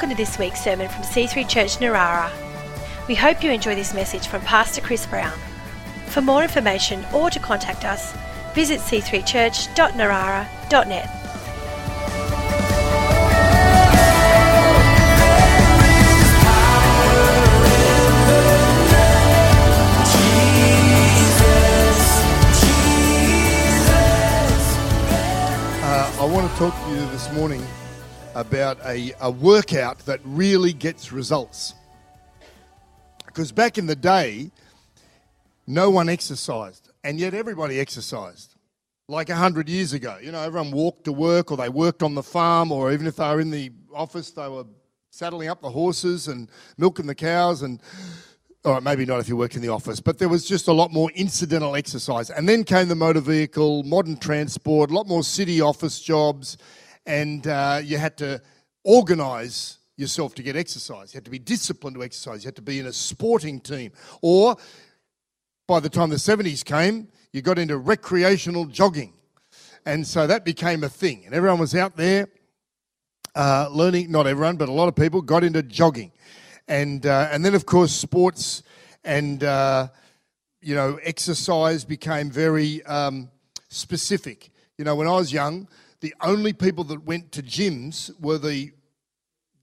Welcome to this week's sermon from C3 Church Narara. We hope you enjoy this message from Pastor Chris Brown. For more information or to contact us, visit c3church.narara.net. Uh, I want to talk to you this morning about a, a workout that really gets results. Because back in the day, no one exercised, and yet everybody exercised. Like a hundred years ago, you know, everyone walked to work, or they worked on the farm, or even if they were in the office, they were saddling up the horses and milking the cows and or maybe not if you worked in the office, but there was just a lot more incidental exercise. And then came the motor vehicle, modern transport, a lot more city office jobs, and uh, you had to organise yourself to get exercise. You had to be disciplined to exercise. You had to be in a sporting team. Or by the time the 70s came, you got into recreational jogging. And so that became a thing. And everyone was out there uh, learning, not everyone, but a lot of people got into jogging and uh, and then of course sports and uh, you know exercise became very um, specific. You know, when I was young, the only people that went to gyms were the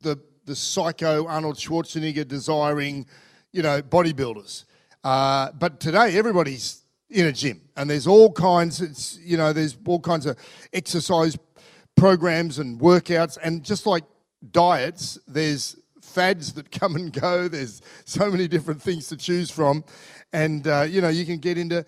the the psycho Arnold Schwarzenegger desiring, you know, bodybuilders. Uh, but today, everybody's in a gym, and there's all kinds. It's you know, there's all kinds of exercise programs and workouts, and just like diets, there's fads that come and go. There's so many different things to choose from. And, uh, you know, you can get into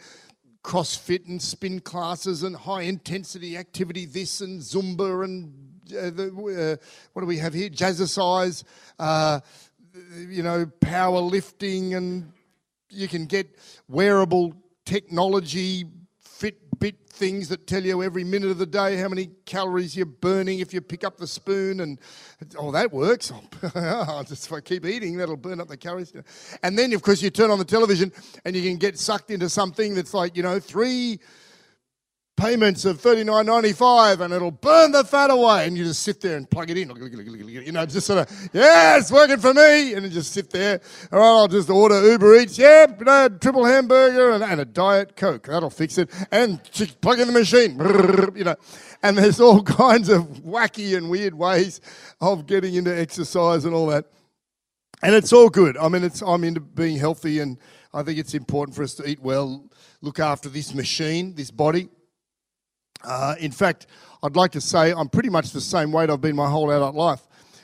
CrossFit and spin classes and high intensity activity, this and Zumba and uh, the, uh, what do we have here? Jazzercise, uh, you know, power lifting, and you can get wearable technology Fitbit things that tell you every minute of the day how many calories you're burning if you pick up the spoon, and oh, that works. Just if I keep eating, that'll burn up the calories. And then, of course, you turn on the television and you can get sucked into something that's like you know three payments of thirty nine ninety five, and it'll burn the fat away. And you just sit there and plug it in, you know, just sort of yeah, it's working for me, and you just sit there. All right, I'll just order Uber Eats, yeah, triple hamburger and, and, a diet coke. That'll fix it. And plug in the machine, you know. And there's all kinds of wacky and weird ways of getting into exercise and all that. And it's all good. I mean, it's I'm into being healthy, and I think it's important for us to eat well, look after this machine, this body. Uh, in fact, I'd like to say I'm pretty much the same weight I've been my whole adult life.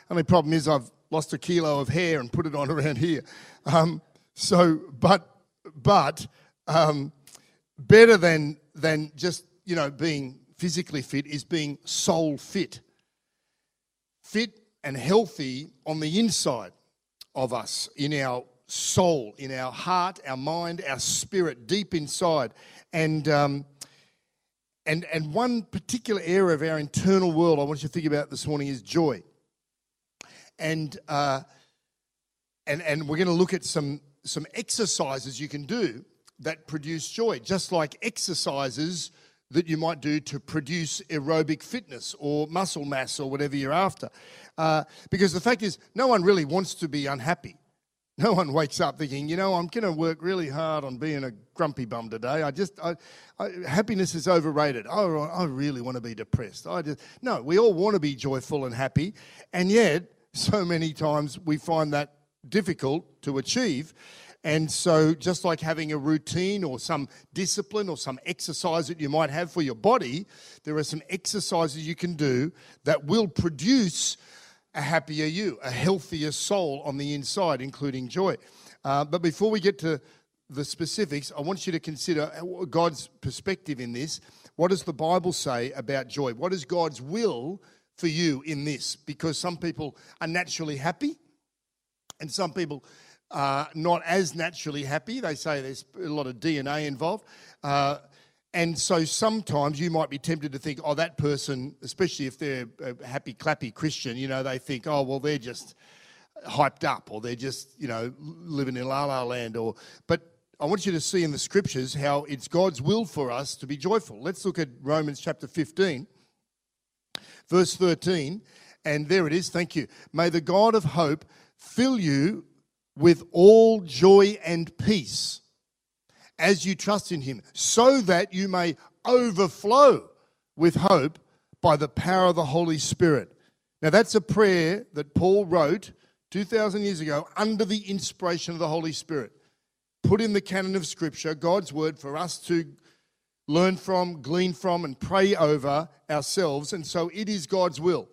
Only problem is I've lost a kilo of hair and put it on around here. Um, so, but, but um, better than than just you know being physically fit is being soul fit, fit and healthy on the inside of us, in our soul, in our heart, our mind, our spirit, deep inside, and. Um, and, and one particular area of our internal world I want you to think about this morning is joy. And, uh, and, and we're going to look at some, some exercises you can do that produce joy, just like exercises that you might do to produce aerobic fitness or muscle mass or whatever you're after. Uh, because the fact is, no one really wants to be unhappy. No one wakes up thinking, you know, I'm going to work really hard on being a grumpy bum today. I just, I, I, happiness is overrated. Oh, I really want to be depressed. I just, no, we all want to be joyful and happy. And yet, so many times we find that difficult to achieve. And so, just like having a routine or some discipline or some exercise that you might have for your body, there are some exercises you can do that will produce a happier you, a healthier soul on the inside, including joy. Uh, but before we get to the specifics, I want you to consider God's perspective in this. What does the Bible say about joy? What is God's will for you in this? Because some people are naturally happy, and some people are not as naturally happy. They say there's a lot of DNA involved. Uh, and so sometimes you might be tempted to think, oh, that person, especially if they're a happy, clappy Christian, you know, they think, oh, well, they're just hyped up or they're just, you know, living in la la land. Or, but I want you to see in the scriptures how it's God's will for us to be joyful. Let's look at Romans chapter 15, verse 13. And there it is. Thank you. May the God of hope fill you with all joy and peace as you trust in him, so that you may overflow with hope by the power of the Holy Spirit. Now, that's a prayer that Paul wrote 2,000 years ago under the inspiration of the Holy Spirit. Put in the canon of Scripture, God's word for us to learn from, glean from, and pray over ourselves. And so it is God's will.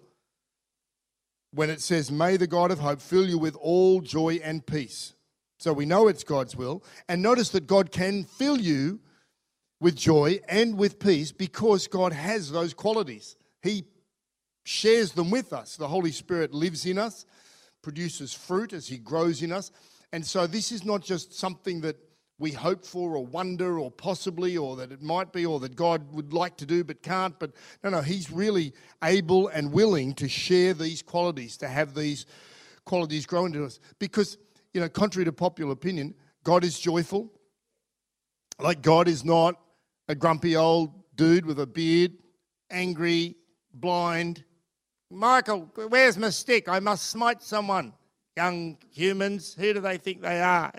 When it says, May the God of hope fill you with all joy and peace. So we know it's God's will. And notice that God can fill you with joy and with peace because God has those qualities. He shares them with us. The Holy Spirit lives in us, produces fruit as He grows in us. And so this is not just something that we hope for or wonder or possibly or that it might be or that God would like to do but can't. But no, no, He's really able and willing to share these qualities, to have these qualities grow into us. Because, you know, contrary to popular opinion, God is joyful. Like God is not a grumpy old dude with a beard, angry, blind. Michael, where's my stick? I must smite someone. Young humans, who do they think they are?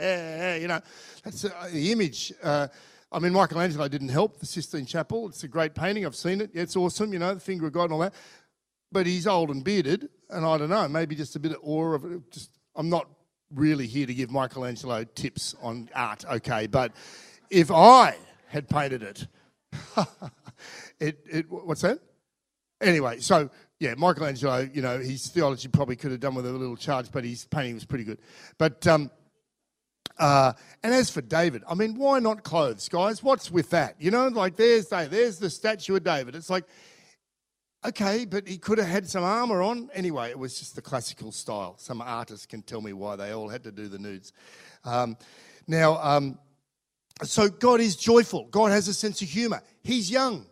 you know, that's uh, the image. Uh, I mean, Michelangelo didn't help the Sistine Chapel. It's a great painting. I've seen it. It's awesome, you know, the finger of God and all that. But he's old and bearded, and I don't know, maybe just a bit of awe of it. Just, I'm not really here to give Michelangelo tips on art, okay? But if I had painted it, it, it what's that? Anyway, so yeah, Michelangelo, you know, his theology probably could have done with a little charge, but his painting was pretty good. But um, uh, and as for David, I mean, why not clothes, guys? What's with that? You know, like there's there's the statue of David. It's like, okay, but he could have had some armor on. Anyway, it was just the classical style. Some artists can tell me why they all had to do the nudes. Um, now, um, so God is joyful. God has a sense of humor. He's young.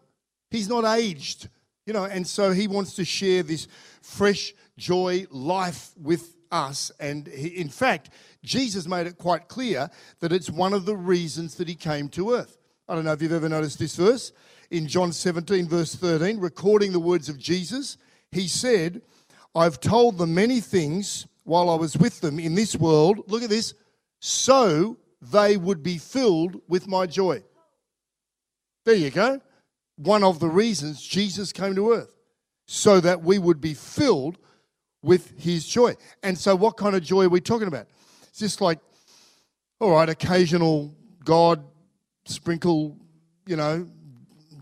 He's not aged. You know, and so he wants to share this fresh joy, life with us. And he, in fact, Jesus made it quite clear that it's one of the reasons that he came to earth. I don't know if you've ever noticed this verse. In John 17, verse 13, recording the words of Jesus, he said, I've told them many things while I was with them in this world. Look at this, so they would be filled with my joy. There you go one of the reasons Jesus came to earth, so that we would be filled with his joy. And so, what kind of joy are we talking about? It's just like, all right, occasional God sprinkle, you know,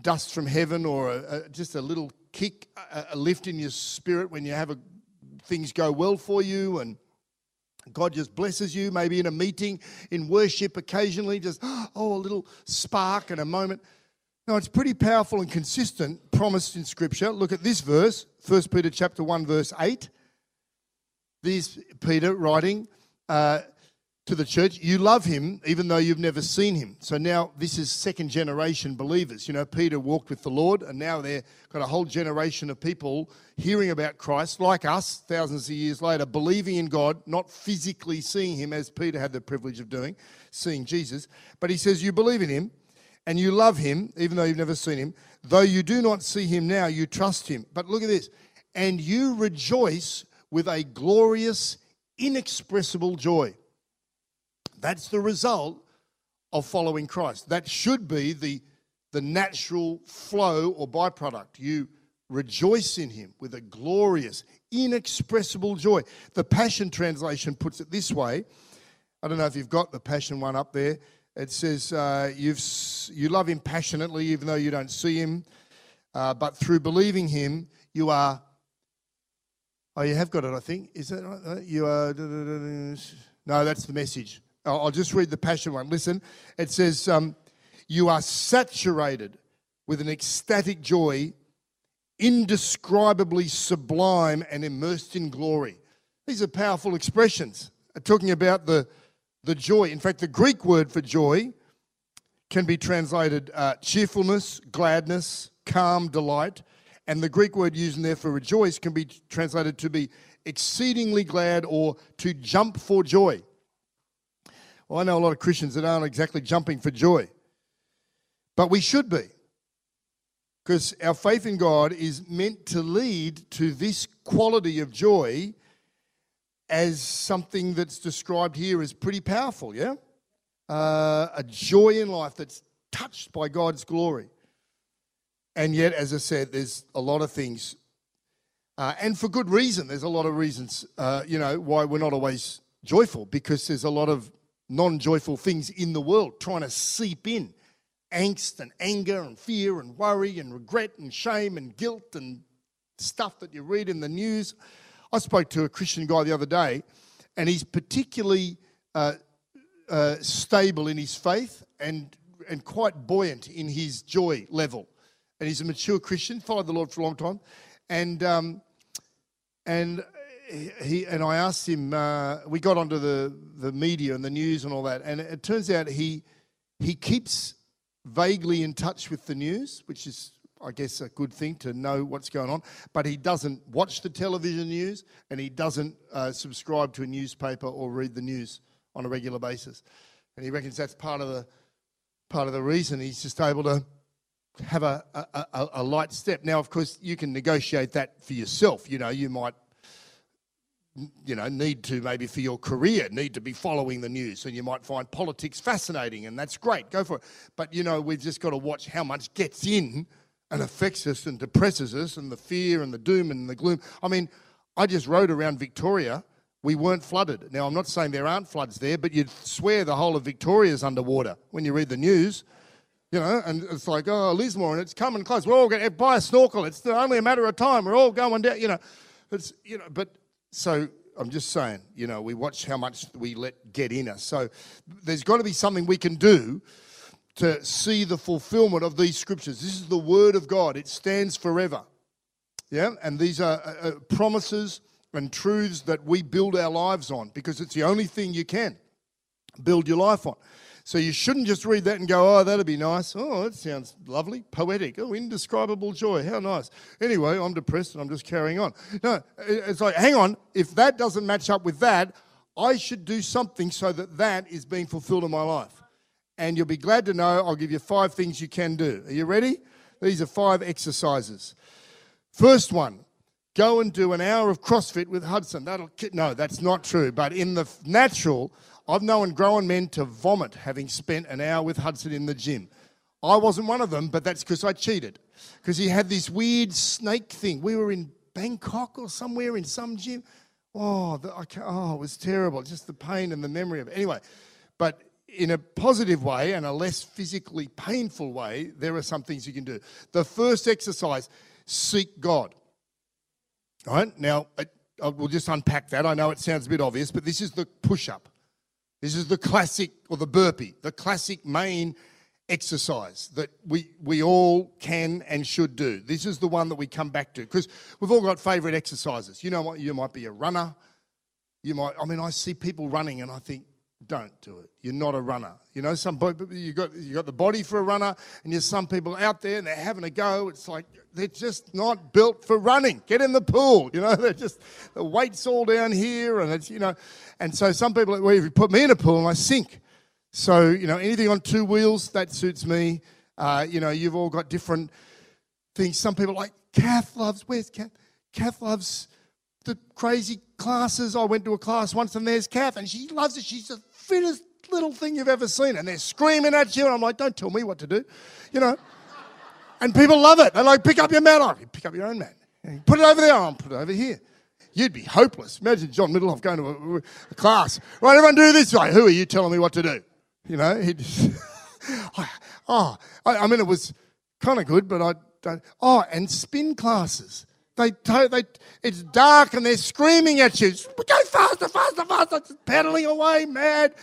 dust from heaven or a, a, just a little kick, a, a, lift in your spirit when you have a, things go well for you and God just blesses you, maybe in a meeting, in worship occasionally, just, oh, a little spark and a moment. Now it's pretty powerful and consistent, promised in Scripture. Look at this verse, 1 Peter chapter 1, verse 8. This Peter writing uh, to the church, you love him even though you've never seen him. So now this is second generation believers. You know, Peter walked with the Lord, and now they've got a whole generation of people hearing about Christ, like us, thousands of years later, believing in God, not physically seeing him as Peter had the privilege of doing, seeing Jesus. But he says, You believe in him and you love him, even though you've never seen him. Though you do not see him now, you trust him. But look at this. And you rejoice with a glorious, inexpressible joy. That's the result of following Christ. That should be the, the natural flow or byproduct. You rejoice in him with a glorious, inexpressible joy. The Passion Translation puts it this way. I don't know if you've got the Passion one up there. It says, uh, you've, You love him passionately, even though you don't see him. Uh, but through believing him, you are. Oh, you have got it, I think. Is that right? Uh, you are. No, that's the message. I'll just read the passion one. Listen, it says, um, You are saturated with an ecstatic joy, indescribably sublime and immersed in glory. These are powerful expressions, talking about the the joy. In fact, the Greek word for joy can be translated uh, cheerfulness, gladness, calm, delight. And the Greek word used in there for rejoice can be translated to be exceedingly glad or to jump for joy. I know a lot of Christians that aren't exactly jumping for joy, but we should be. Because our faith in God is meant to lead to this quality of joy as something that's described here as pretty powerful, yeah? Uh, a joy in life that's touched by God's glory. And yet, as I said, there's a lot of things, uh, and for good reason. There's a lot of reasons, uh, you know, why we're not always joyful because there's a lot of non joyful things in the world trying to seep in angst and anger and fear and worry and regret and shame and guilt and stuff that you read in the news. I spoke to a Christian guy the other day, and he's particularly uh, uh, stable in his faith and, and quite buoyant in his joy level. And he's a mature Christian, followed the Lord for a long time. And, um, and he and I asked him. Uh, we got onto the the media and the news and all that, and it turns out he he keeps vaguely in touch with the news, which is, I guess, a good thing to know what's going on. But he doesn't watch the television news, and he doesn't uh, subscribe to a newspaper or read the news on a regular basis. And he reckons that's part of the part of the reason he's just able to have a, a, a, a light step. Now, of course, you can negotiate that for yourself. You know, you might you know, need to maybe for your career, need to be following the news. And you might find politics fascinating, and that's great. Go for it. But, you know, we've just got to watch how much gets in and affects us and depresses us, and the fear and the doom and the gloom. I mean, I just rode around Victoria. We weren't flooded. Now, I'm not saying there aren't floods there, but you'd swear the whole of Victoria's underwater when you read the news. You know, and it's like, oh, Lismore, and it's coming close. We're all going to buy a snorkel. It's only a matter of time. We're all going down, you know. It's, you know, but so I'm just saying, you know, we watch how much we let get in us. So there's got to be something we can do to see the fulfillment of these scriptures. This is the word of God, it stands forever. Yeah, and these are uh, uh promises and truths that we build our lives on because it's the only thing you can build your life on. So you shouldn't just read that and go, oh, that'd be nice. Oh, that sounds lovely, poetic. Oh, indescribable joy. How nice. Anyway, I'm depressed and I'm just carrying on. No, it's like, hang on, if that doesn't match up with that, I should do something so that that is being fulfilled in my life. And you'll be glad to know I'll give you five things you can do. Are you ready? These are five exercises. First one, go and do an hour of CrossFit with Hudson. That'll no, that's not true. But in the natural, I've known grown men to vomit having spent an hour with Hudson in the gym. I wasn't one of them, but that's because I cheated. Because he had this weird snake thing. We were in Bangkok or somewhere in some gym. Oh, the, oh, it was terrible. Just the pain and the memory of it. Anyway, but in a positive way and a less physically painful way, there are some things you can do. The first exercise, seek God. All right, now we'll just unpack that. I know it sounds a bit obvious, but this is the push up. This is the classic, or the burpee, the classic main exercise that we, we all can and should do. This is the one that we come back to because we've all got favourite exercises. You know what? You might be a runner. You might, I mean, I see people running and I think, don't do it. You're not a runner. You know, some you got you got the body for a runner, and there's some people out there and they're having a go. It's like they're just not built for running. Get in the pool. You know, they're just the weight's all down here, and it's you know, and so some people, well, if you put me in a pool and I sink, so you know, anything on two wheels that suits me. Uh, you know, you've all got different things. Some people like Kath loves. Where's Kath? Kath loves the crazy classes. I went to a class once, and there's Kath, and she loves it. She's the fittest little thing you've ever seen, and they're screaming at you, and I'm like, don't tell me what to do, you know. and people love it. They're like pick up your mat. Oh, pick up your own mat. Put it over there. I'll put it over here. You'd be hopeless. Imagine John Middlehoff going to a, a class. Right, everyone do this way. Who are you telling me what to do? You know, he just, oh, I, I mean, it was kind of good, but I don't. Oh, and spin classes. They, they, it's dark and they're screaming at you. Go faster, faster, faster. Just pedaling away, mad.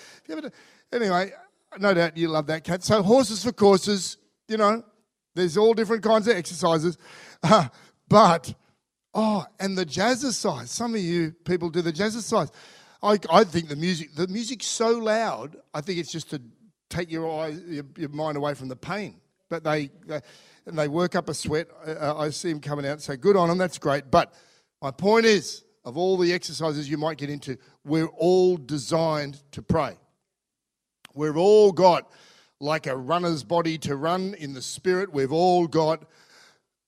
Anyway, no doubt you love that Kath. So horses for courses, you know, there's all different kinds of exercises. Uh, but, oh, and the jazzercise. Some of you people do the jazzercise. I, I think the music, the music's so loud, I think it's just to take your, eyes, your, your mind away from the pain. But they, they and they work up a sweat. I see them coming out say, good on them, that's great. But my point is, of all the exercises you might get into, we're all designed to pray. We've all got like a runner's body to run in the spirit. We've all got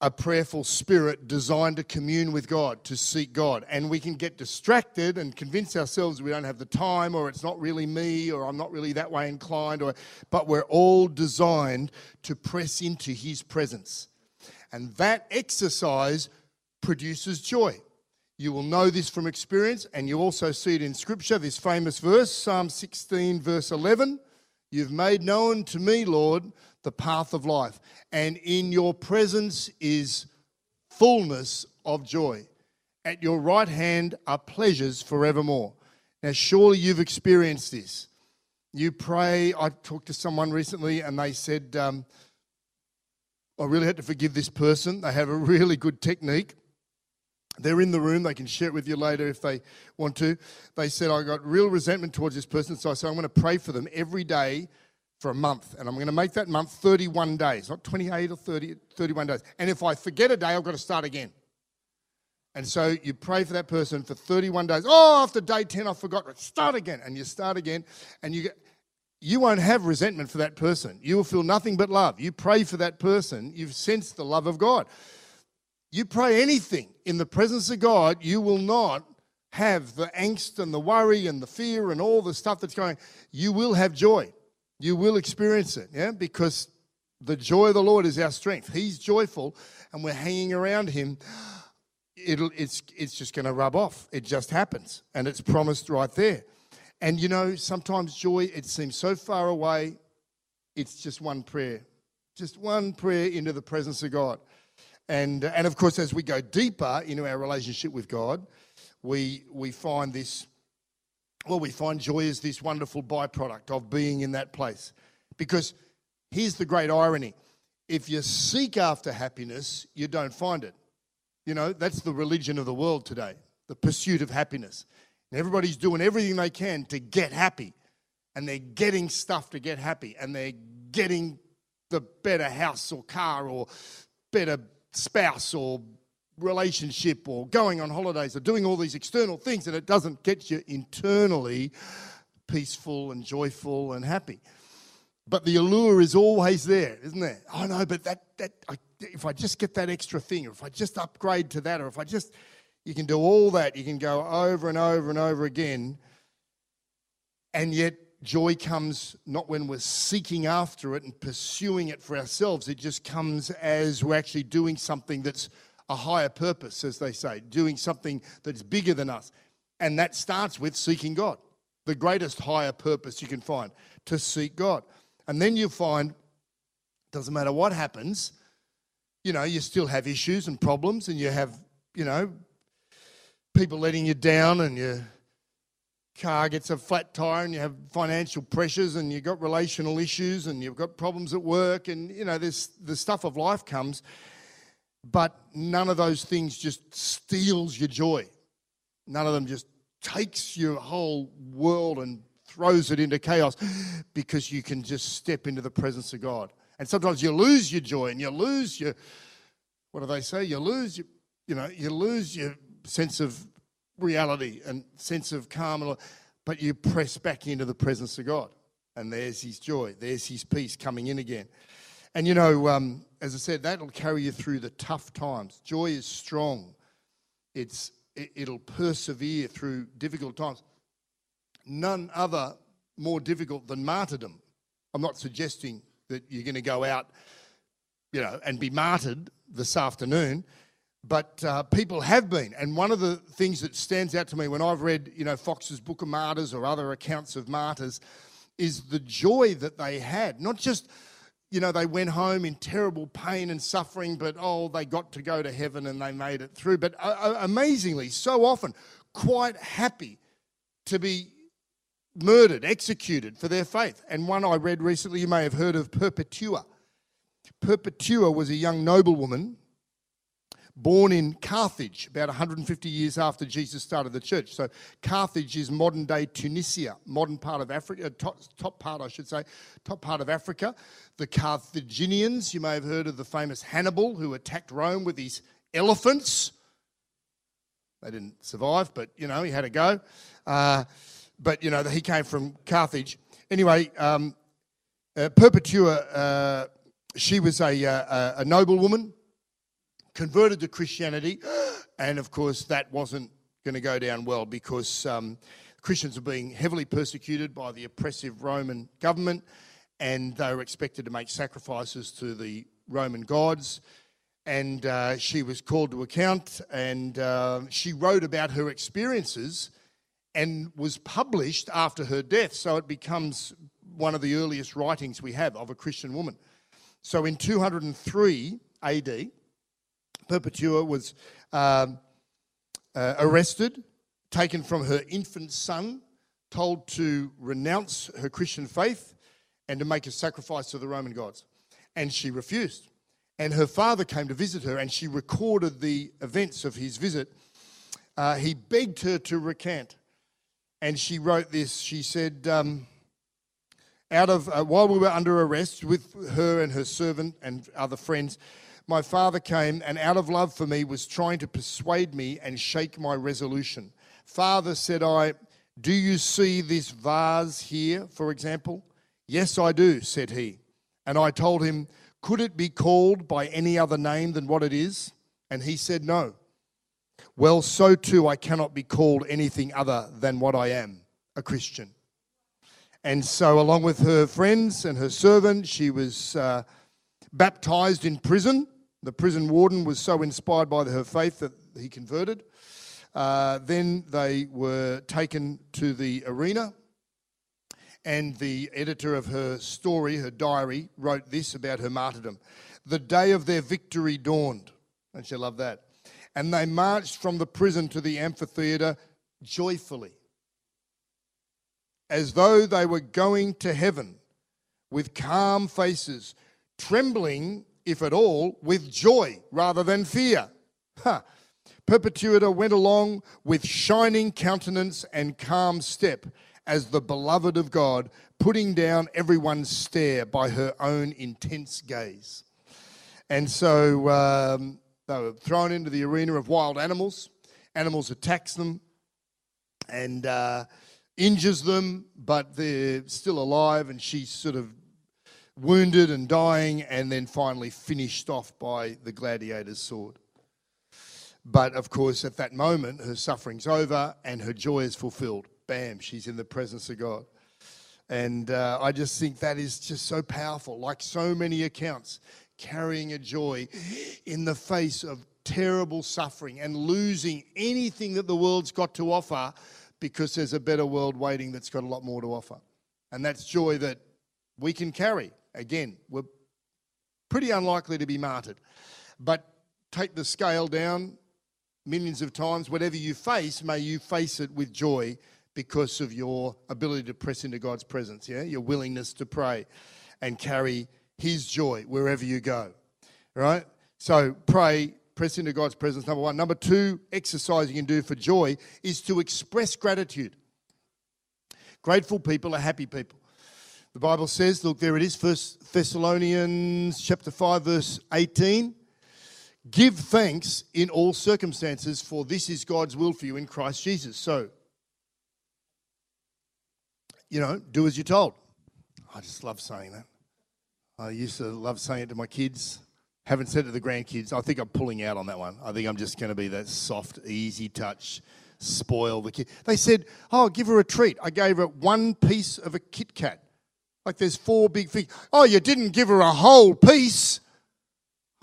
a prayerful spirit designed to commune with God, to seek God. And we can get distracted and convince ourselves we don't have the time or it's not really me or I'm not really that way inclined or but we're all designed to press into his presence. And that exercise produces joy. You will know this from experience and you also see it in scripture this famous verse Psalm 16 verse 11 You've made known to me, Lord, the path of life, and in your presence is fullness of joy. At your right hand are pleasures forevermore. Now, surely you've experienced this. You pray. I talked to someone recently and they said, um, I really had to forgive this person. They have a really good technique. They're in the room. They can share it with you later if they want to. They said, I got real resentment towards this person. So I said, I'm going to pray for them every day for a month. And I'm going to make that month 31 days, not 28 or 30, 31 days. And if I forget a day, I've got to start again. And so you pray for that person for 31 days. Oh, after day 10, I forgot. Start again. And you start again. And you you won't have resentment for that person. You will feel nothing but love. You pray for that person, you've sensed the love of God. You pray anything in the presence of God, you will not have the angst and the worry and the fear and all the stuff that's going. You will have joy. You will experience it, yeah, because the joy of the Lord is our strength. He's joyful, and we're hanging around Him. It'll, it's, it's just going to rub off. It just happens, and it's promised right there. And you know, sometimes joy, it seems so far away. It's just one prayer, just one prayer into the presence of God. And, and of course, as we go deeper into our relationship with God, we, we find this, well, we find joy as this wonderful byproduct of being in that place. Because here's the great irony if you seek after happiness, you don't find it. You know, that's the religion of the world today, the pursuit of happiness. And everybody's doing everything they can to get happy. And they're getting stuff to get happy. And they're getting the better house or car or better spouse or relationship or going on holidays or doing all these external things and it doesn't get you internally peaceful and joyful and happy. But the allure is always there, isn't there? Oh know, but that that I, if I just get that extra thing, or if I just upgrade to that, or if I just, you can do all that. You can go over and over and over again, and yet joy comes not when we're seeking after it and pursuing it for ourselves. It just comes as we're actually doing something that's a higher purpose, as they say, doing something that's bigger than us. And that starts with seeking God, the greatest higher purpose you can find, to seek God. And then you find, doesn't matter what happens, you know, you still have issues and problems, and you have, you know, people letting you down, and you car gets a flat tire and you have financial pressures and you've got relational issues and you've got problems at work and you know this the stuff of life comes but none of those things just steals your joy none of them just takes your whole world and throws it into chaos because you can just step into the presence of God and sometimes you lose your joy and you lose your what do they say you lose your you know you lose your sense of reality and sense of calm, but you press back into the presence of God. And there's his joy, there's his peace coming in again. And you know, um, as I said, that'll carry you through the tough times. Joy is strong, it's, it, it'll persevere through difficult times. None other more difficult than martyrdom. I'm not suggesting that you're going to go out, you know, and be martyred this afternoon but uh, people have been. And one of the things that stands out to me when I've read, you know, Foxe's Book of Martyrs or other accounts of martyrs is the joy that they had. Not just, you know, they went home in terrible pain and suffering, but oh, they got to go to heaven and they made it through. But uh, uh amazingly, so often, quite happy to be murdered, executed for their faith. And one I read recently, you may have heard of Perpetua. Perpetua was a young noblewoman born in Carthage about 150 years after Jesus started the church. So Carthage is modern day Tunisia, modern part of Africa, uh, top, top, part, I should say, top part of Africa. The Carthaginians, you may have heard of the famous Hannibal who attacked Rome with his elephants. They didn't survive, but you know, he had a go. Uh, but you know, he came from Carthage. Anyway, um, uh, Perpetua, uh, she was a, uh, a noblewoman converted to Christianity, and of course, that wasn't going to go down well because um, Christians were being heavily persecuted by the oppressive Roman government, and they were expected to make sacrifices to the Roman gods. And uh, she was called to account, and uh, she wrote about her experiences and was published after her death. So it becomes one of the earliest writings we have of a Christian woman. So in 203 AD, Perpetua was um, uh, arrested, taken from her infant son, told to renounce her Christian faith and to make a sacrifice to the Roman gods. And she refused. And her father came to visit her and she recorded the events of his visit. Uh, he begged her to recant. And she wrote this. She said, um, out of uh, while we were under arrest with her and her servant and other friends, my father came and out of love for me was trying to persuade me and shake my resolution. Father, said I, do you see this vase here, for example? Yes, I do, said he. And I told him, could it be called by any other name than what it is? And he said, no. Well, so too I cannot be called anything other than what I am, a Christian. And so, along with her friends and her servant, she was uh, baptized in prison. The prison warden was so inspired by her faith that he converted. Uh, then they were taken to the arena, and the editor of her story, her diary, wrote this about her martyrdom The day of their victory dawned. Don't you love that? And they marched from the prison to the amphitheatre joyfully as though they were going to heaven with calm faces, trembling, if at all, with joy rather than fear. Perpetua went along with shining countenance and calm step as the beloved of God, putting down everyone's stare by her own intense gaze. And so um, they were thrown into the arena of wild animals. Animals attacks them, and uh, injures them, but they're still alive, and she's sort of wounded and dying, and then finally finished off by the gladiator's sword. But of course, at that moment, her suffering's over and her joy is fulfilled. Bam, she's in the presence of God. And uh, I just think that is just so powerful, like so many accounts, carrying a joy in the face of terrible suffering and losing anything that the world's got to offer because there's a better world waiting that's got a lot more to offer. And that's joy that we can carry. Again, we're pretty unlikely to be martyred. But take the scale down millions of times. Whatever you face, may you face it with joy because of your ability to press into God's presence, yeah? Your willingness to pray and carry His joy wherever you go, right? So pray press into God's presence, number one. Number two, exercise you can do for joy is to express gratitude. Grateful people are happy people. The Bible says, look, there it is, First Thessalonians chapter 5, verse 18. Give thanks in all circumstances, for this is God's will for you in Christ Jesus. So, you know, do as you're told. I just love saying that. I used to love saying it to my kids. Haven't said it to the grandkids. I think I'm pulling out on that one. I think I'm just going to be that soft, easy touch, spoil the kid. They said, "Oh, give her a treat." I gave her one piece of a Kit Kat. Like there's four big things. Oh, you didn't give her a whole piece.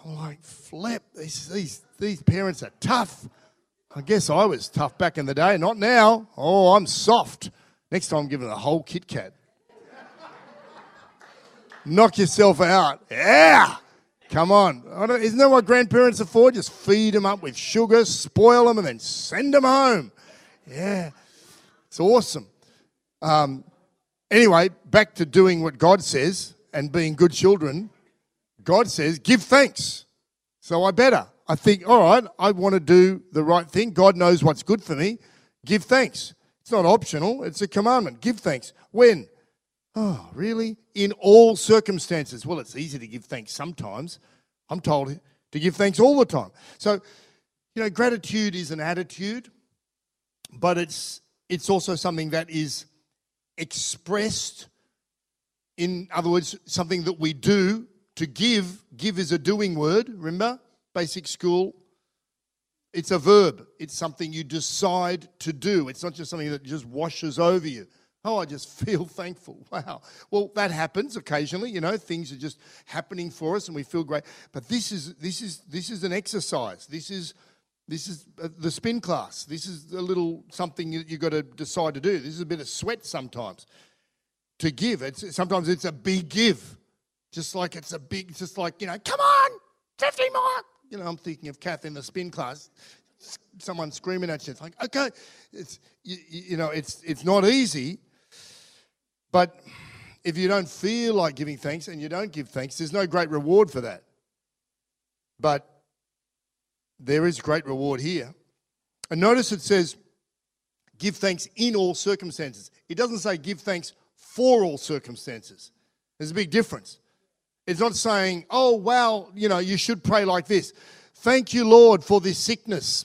I'm like, flip. These these these parents are tough. I guess I was tough back in the day, not now. Oh, I'm soft. Next time, I'm giving her a whole Kit Kat. Knock yourself out. Yeah. Come on. Isn't that what grandparents are for? Just feed them up with sugar, spoil them, and then send them home. Yeah. It's awesome. Um, anyway, back to doing what God says and being good children. God says, give thanks. So I better. I think, all right, I want to do the right thing. God knows what's good for me. Give thanks. It's not optional, it's a commandment. Give thanks. When? Oh, really? In all circumstances. Well, it's easy to give thanks sometimes. I'm told to give thanks all the time. So, you know, gratitude is an attitude, but it's it's also something that is expressed in other words something that we do to give give is a doing word remember basic school. It's a verb, it's something you decide to do. It's not just something that just washes over you. Oh, I just feel thankful. Wow. Well, that happens occasionally, you know, things are just happening for us and we feel great. But this is this is this is an exercise. This is this is uh, the spin class. This is a little something that you've got to decide to do. This is a bit of sweat sometimes to give. It's sometimes it's a big give. Just like it's a big, just like, you know, come on, 50 more. You know, I'm thinking of Kath in the spin class someone screaming at you. It's like, okay, it's you, you, know, it's it's not easy, but if you don't feel like giving thanks and you don't give thanks, there's no great reward for that. But there is great reward here. And notice it says, give thanks in all circumstances. It doesn't say give thanks for all circumstances. There's a big difference. It's not saying, oh, wow, you know, you should pray like this. Thank you, Lord, for this sickness.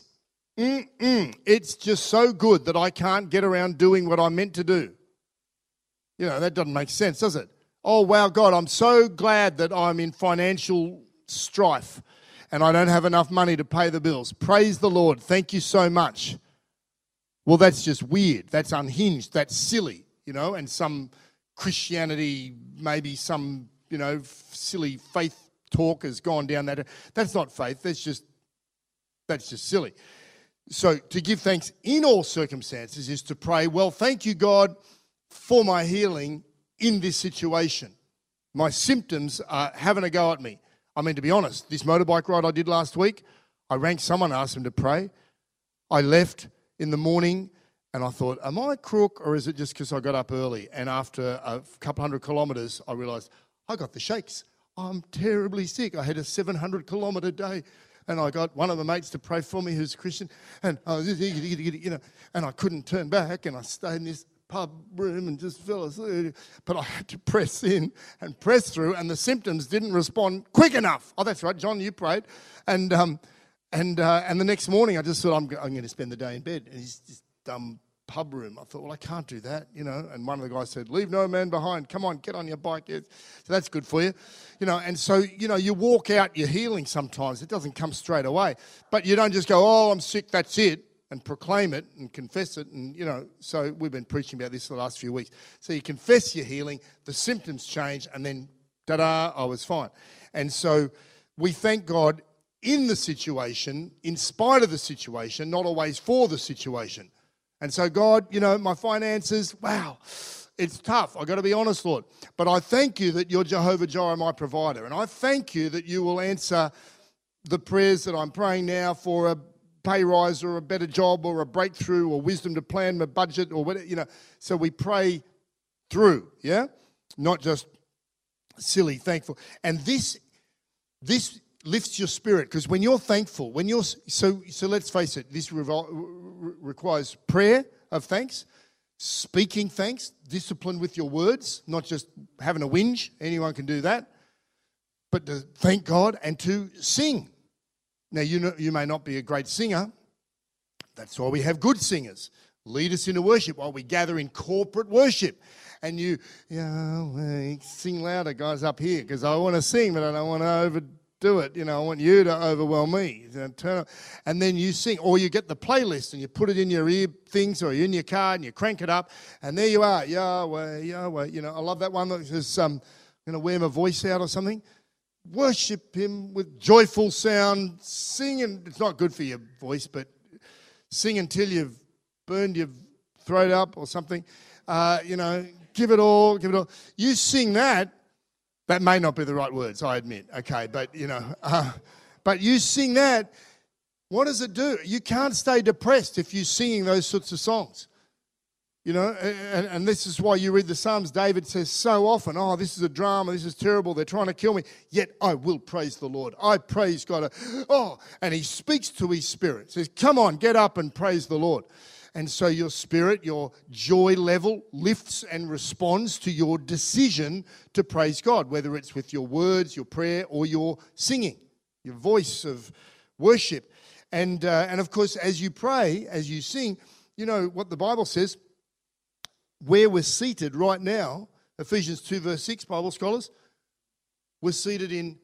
Mm-mm. It's just so good that I can't get around doing what I'm meant to do. You know, that doesn't make sense, does it? Oh, wow, God, I'm so glad that I'm in financial strife and I don't have enough money to pay the bills. Praise the Lord. Thank you so much. Well, that's just weird. That's unhinged. That's silly, you know, and some Christianity, maybe some, you know, silly faith talk has gone down that. That's not faith. That's just that's just silly. So to give thanks in all circumstances is to pray, well, thank you, God, for my healing in this situation. My symptoms are having a go at me. I mean, to be honest, this motorbike ride I did last week, I rang someone, asked them to pray. I left in the morning and I thought, am I crook or is it just because I got up early? And after a couple hundred kilometres, I realised I got the shakes. I'm terribly sick. I had a 700 kilometre day. And I got one of the mates to pray for me who's Christian. And was, uh, you know, and I couldn't turn back. And I stayed in this pub room and just fell asleep. But I had to press in and press through, and the symptoms didn't respond quick enough. Oh, that's right, John, you prayed. And, um, and, uh, and the next morning, I just thought, I'm, I'm going to spend the day in bed. And he's just dumb pub room. I thought, well, I can't do that, you know. And one of the guys said, leave no man behind. Come on, get on your bike. So that's good for you, you know. And so, you know, you walk out your healing sometimes. It doesn't come straight away. But you don't just go, oh, I'm sick, that's it and proclaim it and confess it. And, you know, so we've been preaching about this for the last few weeks. So you confess your healing, the symptoms change, and then, da da, I was fine. And so we thank God in the situation, in spite of the situation, not always for the situation. And so, God, you know, my finances, wow, it's tough. I've got to be honest, Lord. But I thank you that you're Jehovah Jireh, my provider. And I thank you that you will answer the prayers that I'm praying now for a pay rise or a better job or a breakthrough or wisdom to plan my budget or whatever, you know. So we pray through, yeah? Not just silly, thankful. And this this lifts your spirit because when you're thankful, when you're so so let's face it, this revol- requires prayer of thanks, speaking thanks, discipline with your words, not just having a whinge. Anyone can do that. But to thank God and to sing. Now, you, know, you may not be a great singer. That's why we have good singers. Lead us into worship while we gather in corporate worship. And you, yeah, sing louder, guys, up here, because I want to sing, but I don't want to overdo it. You know, I want you to overwhelm me. turn and then you sing, or you get the playlist and you put it in your ear things, or in your car and you crank it up, and there you are, Yahweh, Yahweh. You know, I love that one that says, um, I'm going to wear my voice out or something worship him with joyful sound, sing, and it's not good for your voice, but sing until you've burned your throat up or something. Uh, you know, give it all, give it all. You sing that, that may not be the right words, I admit, okay, but you know, uh, but you sing that, what does it do? You can't stay depressed if you're singing those sorts of songs. You know, and, and, this is why you read the Psalms. David says so often, Oh, this is a drama. This is terrible. They're trying to kill me. Yet I will praise the Lord. I praise God. Oh, and he speaks to his spirit. Says, Come on, get up and praise the Lord. And so your spirit, your joy level lifts and responds to your decision to praise God, whether it's with your words, your prayer, or your singing, your voice of worship. And, uh, and of course, as you pray, as you sing, you know what the Bible says where we're seated right now, Ephesians 2, verse 6, Bible scholars, we're seated in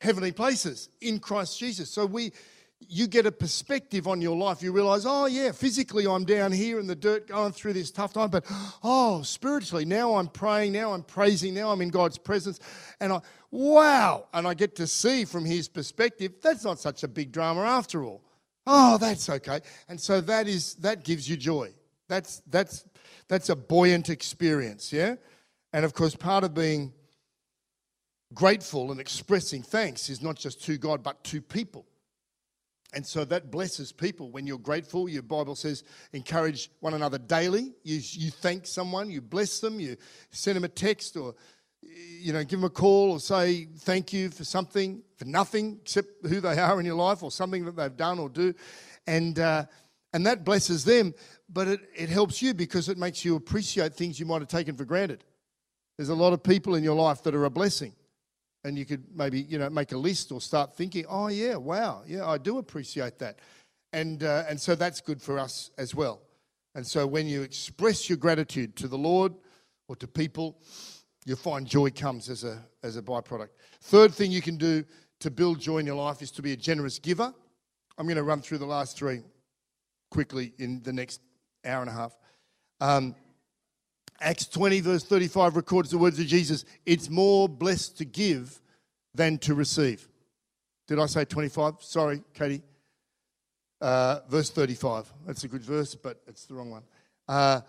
heavenly places in Christ Jesus. So we you get a perspective on your life. You realize, oh, yeah, physically I'm down here in the dirt going through this tough time, but oh, spiritually, now I'm praying, now I'm praising, now I'm in God's presence. And I, wow, and I get to see from his perspective, that's not such a big drama after all. Oh, that's okay. And so that is, that gives you joy. That's, that's, that's a buoyant experience, yeah? And of course, part of being grateful and expressing thanks is not just to God, but to people. And so that blesses people when you're grateful. Your Bible says encourage one another daily. You, you thank someone, you bless them, you send them a text or you know, give them a call or say thank you for something, for nothing except who they are in your life or something that they've done or do. And, uh, and that blesses them, but it, it helps you because it makes you appreciate things you might have taken for granted. There's a lot of people in your life that are a blessing. And you could maybe you know make a list or start thinking oh yeah wow yeah i do appreciate that. And uh, and so that's good for us as well. And so when you express your gratitude to the lord or to people you'll find joy comes as a as a byproduct. Third thing you can do to build joy in your life is to be a generous giver. I'm going to run through the last three quickly in the next hour and a half um, Acts 20, verse 35 records the words of Jesus It's more blessed to give than to receive. Did I say 25? Sorry, Katie. Uh, verse 35. That's a good verse, but it's the wrong one. Uh,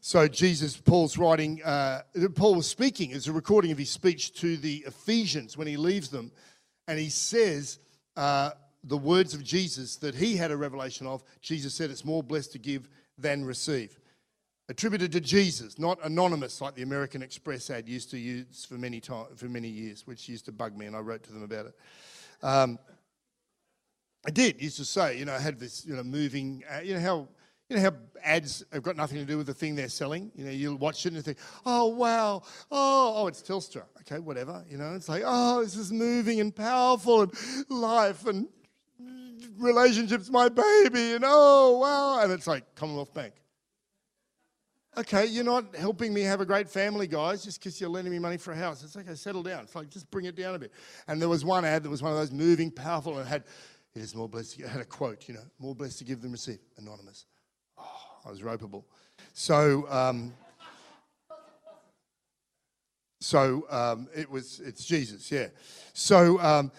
so, Jesus, Paul's writing, uh, Paul was speaking, it's a recording of his speech to the Ephesians when he leaves them, and he says uh, the words of Jesus that he had a revelation of. Jesus said, It's more blessed to give than receive attributed to Jesus, not anonymous like the American Express ad used to use for many time, for many years, which used to bug me, and I wrote to them about it. Um, I did used to say, you know, I had this, you know, moving, uh, you know how. You know how ads have got nothing to do with the thing they're selling? You know, you'll watch it and think, oh, wow, oh, oh, it's Telstra. Okay, whatever. You know, it's like, oh, this is moving and powerful and life and relationships, my baby, and oh, wow. And it's like Commonwealth Bank okay, you're not helping me have a great family, guys, just because you're lending me money for a house. It's like, okay, settle down. It's like, just bring it down a bit. And there was one ad that was one of those moving, powerful, and had, it is more blessed, it had a quote, you know, more blessed to give than receive, anonymous. Oh, I was ropeable. So, um, so um, it was, it's Jesus, yeah. So, um,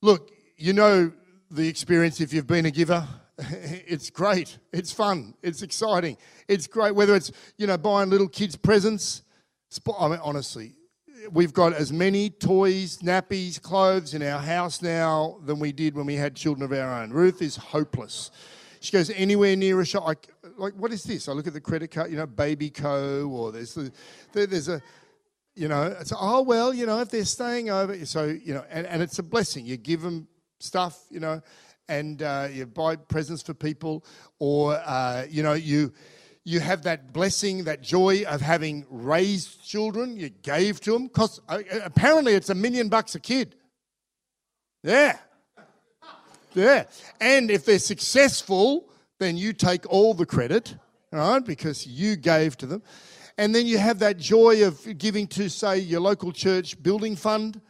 look, you know the experience if you've been a giver it's great. It's fun. It's exciting. It's great. Whether it's, you know, buying little kids presents. I mean, honestly, we've got as many toys, nappies, clothes in our house now than we did when we had children of our own. Ruth is hopeless. She goes anywhere near a shop. Like, like what is this? I look at the credit card, you know, Baby Co. or there's, the, there's a, you know, it's, oh, well, you know, if they're staying over. So, you know, and, and it's a blessing. You give them stuff, you know and uh, you buy presents for people, or uh, you know you you have that blessing, that joy of having raised children. You gave to them because uh, apparently it's a million bucks a kid. Yeah, yeah, and if they're successful, then you take all the credit, right? Because you gave to them. And then you have that joy of giving to, say, your local church building fund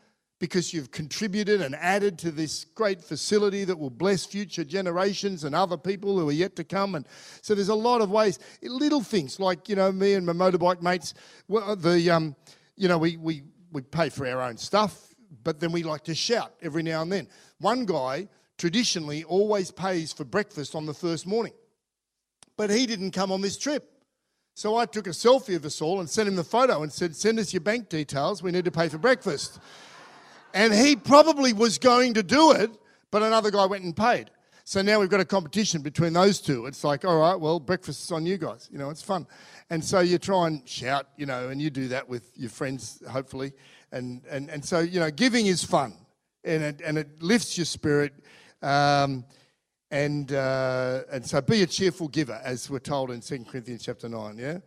because you've contributed and added to this great facility that will bless future generations and other people who are yet to come. And so there's a lot of ways, little things like, you know, me and my motorbike mates, the, um, you know, we, we, we pay for our own stuff, but then we like to shout every now and then. One guy traditionally always pays for breakfast on the first morning, but he didn't come on this trip. So I took a selfie of us all and sent him the photo and said, Send us your bank details. We need to pay for breakfast. And he probably was going to do it, but another guy went and paid. So now we've got a competition between those two. It's like, all right, well, breakfast's on you guys. You know, it's fun. And so you try and shout, you know, and you do that with your friends, hopefully. And, and, and so, you know, giving is fun and it, and it lifts your spirit. Um, and, uh, and so be a cheerful giver, as we're told in 2 Corinthians chapter 9, yeah?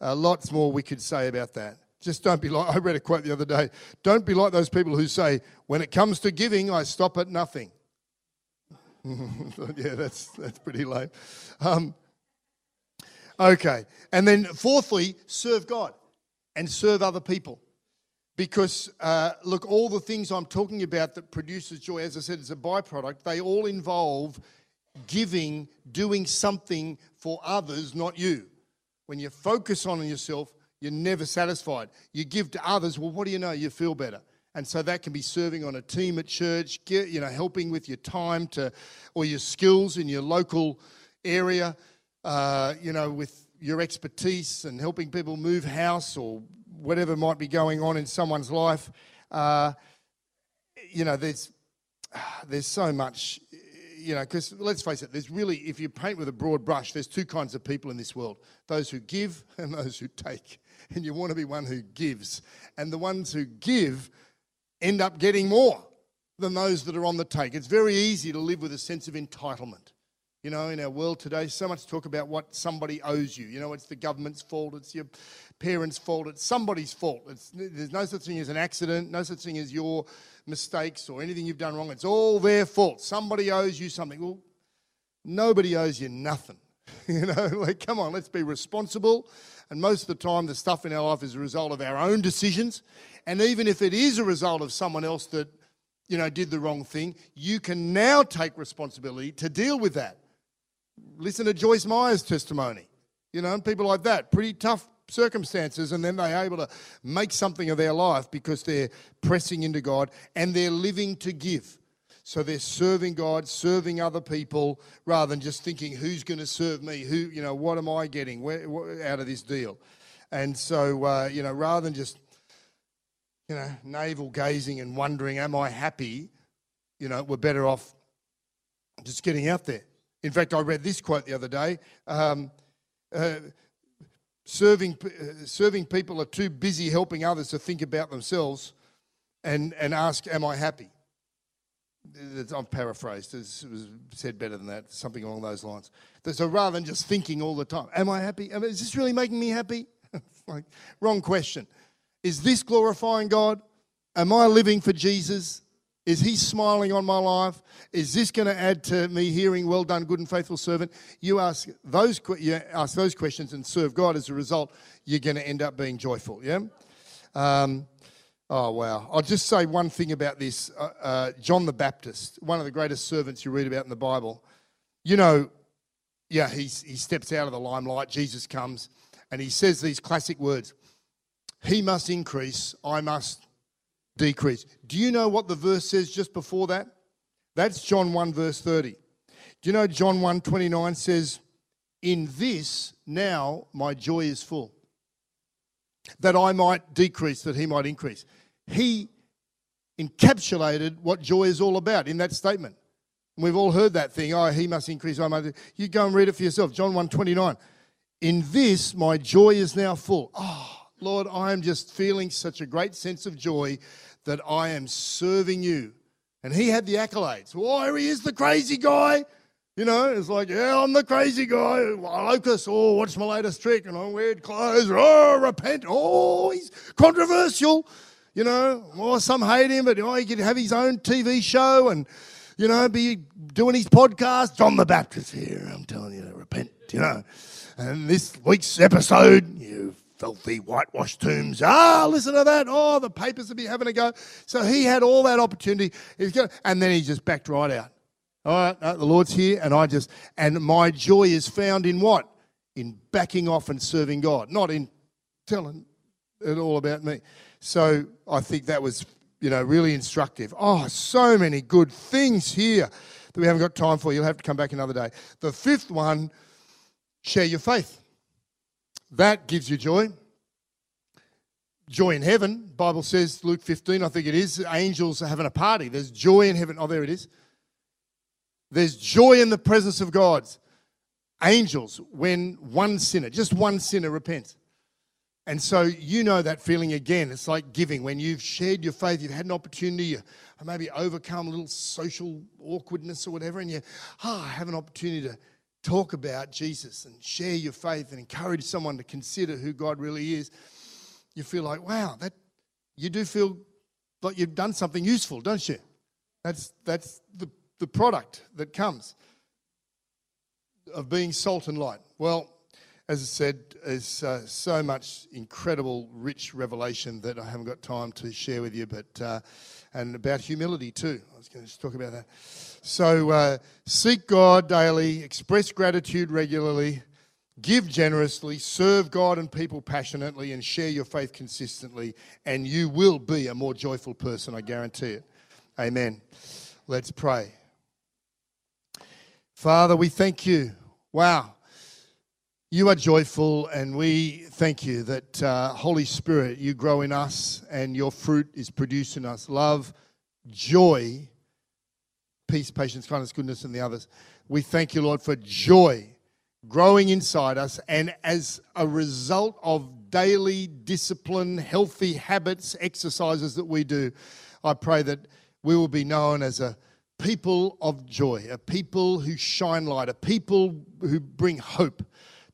Uh, lots more we could say about that. Just don't be like, I read a quote the other day. Don't be like those people who say, when it comes to giving, I stop at nothing. yeah, that's, that's pretty lame. Um, okay. And then, fourthly, serve God and serve other people. Because, uh, look, all the things I'm talking about that produces joy, as I said, it's a byproduct, they all involve giving, doing something for others, not you. When you focus on yourself, you're never satisfied. You give to others, well, what do you know? You feel better. And so that can be serving on a team at church, get, you know, helping with your time to, or your skills in your local area, uh, you know, with your expertise and helping people move house or whatever might be going on in someone's life. Uh, you know, there's there's so much, you know, because let's face it, there's really, if you paint with a broad brush, there's two kinds of people in this world those who give and those who take. And you want to be one who gives. And the ones who give end up getting more than those that are on the take. It's very easy to live with a sense of entitlement. You know, in our world today, so much talk about what somebody owes you. You know, it's the government's fault, it's your parents' fault, it's somebody's fault. It's, there's no such thing as an accident, no such thing as your mistakes or anything you've done wrong. It's all their fault. Somebody owes you something. Well, nobody owes you nothing. you know, like, come on, let's be responsible. And most of the time, the stuff in our life is a result of our own decisions. And even if it is a result of someone else that, you know, did the wrong thing, you can now take responsibility to deal with that. Listen to Joyce Meyer's testimony. You know, people like that, pretty tough circumstances, and then they're able to make something of their life because they're pressing into God and they're living to give. So they're serving God, serving other people, rather than just thinking, who's going to serve me? Who, you know, what am I getting where, what, out of this deal? And so, uh, you know, rather than just, you know, navel gazing and wondering, am I happy? You know, we're better off just getting out there. In fact, I read this quote the other day. Um, uh, serving, uh, serving people are too busy helping others to think about themselves and, and ask, Am I happy? I've paraphrased, it was said better than that, something along those lines. So rather than just thinking all the time, Am I happy? Is this really making me happy? like, wrong question. Is this glorifying God? Am I living for Jesus? Is he smiling on my life? Is this going to add to me hearing, well done, good and faithful servant? You ask those, you ask those questions and serve God as a result, you're going to end up being joyful, yeah? Um, oh, wow. I'll just say one thing about this. Uh, uh, John the Baptist, one of the greatest servants you read about in the Bible, you know, yeah, he's, he steps out of the limelight. Jesus comes and he says these classic words He must increase, I must decrease. Do you know what the verse says just before that? That's John 1, verse 30. Do you know John 1 29 says, In this now my joy is full, that I might decrease, that he might increase. He encapsulated what joy is all about in that statement. And we've all heard that thing, oh, he must increase, I must. You go and read it for yourself. John 1 29. In this my joy is now full. Oh, Lord, I am just feeling such a great sense of joy that I am serving you. And he had the accolades. Oh, he is the crazy guy. You know, it's like, yeah, I'm the crazy guy. Locust, oh, what's my latest trick? And I weird clothes. Oh, repent. Oh, he's controversial. You know, oh, some hate him, but oh, he could have his own TV show and, you know, be doing his podcast. John the Baptist here. I'm telling you to repent, you know. And this week's episode, you filthy whitewashed tombs. Ah, listen to that. Oh, the papers would be having a go. So he had all that opportunity. And then he just backed right out. All right, no, the Lord's here, and I just, and my joy is found in what? In backing off and serving God, not in telling it all about me. So I think that was, you know, really instructive. Oh, so many good things here that we haven't got time for. You'll have to come back another day. The fifth one, share your faith. That gives you joy. Joy in heaven. Bible says, Luke 15, I think it is, angels are having a party. There's joy in heaven. Oh, there it is. There's joy in the presence of God. Angels, when one sinner, just one sinner repents. And so you know that feeling again. It's like giving. When you've shared your faith, you've had an opportunity, you maybe overcome a little social awkwardness or whatever, and you ah, have an opportunity to talk about Jesus and share your faith and encourage someone to consider who God really is, you feel like, wow, that you do feel like you've done something useful, don't you? That's that's the, the product that comes of being salt and light. Well, as I said, there's uh, so much incredible, rich revelation that I haven't got time to share with you, but uh, and about humility too. I was going to talk about that. So uh, seek God daily, express gratitude regularly, give generously, serve God and people passionately, and share your faith consistently, and you will be a more joyful person. I guarantee it. Amen. Let's pray. Father, we thank you. Wow. You are joyful, and we thank you that uh, Holy Spirit, you grow in us, and your fruit is produced in us love, joy, peace, patience, kindness, goodness, and the others. We thank you, Lord, for joy growing inside us, and as a result of daily discipline, healthy habits, exercises that we do, I pray that we will be known as a people of joy, a people who shine light, a people who bring hope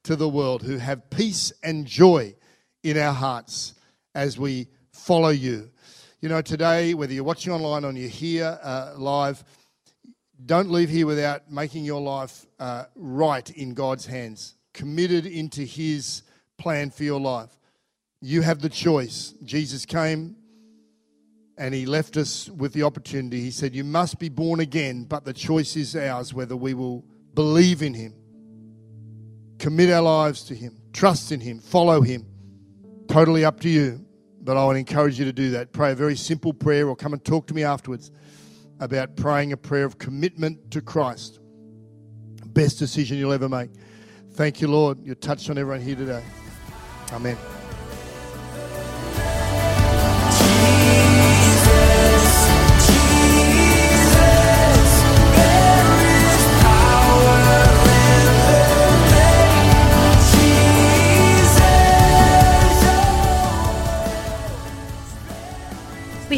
to the world, who have peace and joy in our hearts as we follow you. You know, today, whether you're watching online or you're here uh, live, don't leave here without making your life uh, right in God's hands, committed into His plan for your life. You have the choice. Jesus came and he left us with the opportunity. He said, You must be born again, but the choice is ours whether we will believe in him, commit our lives to him, trust in him, follow him. Totally up to you. But I would encourage you to do that. Pray a very simple prayer or come and talk to me afterwards about praying a prayer of commitment to Christ. Best decision you'll ever make. Thank you, Lord. You touched on everyone here today. Amen.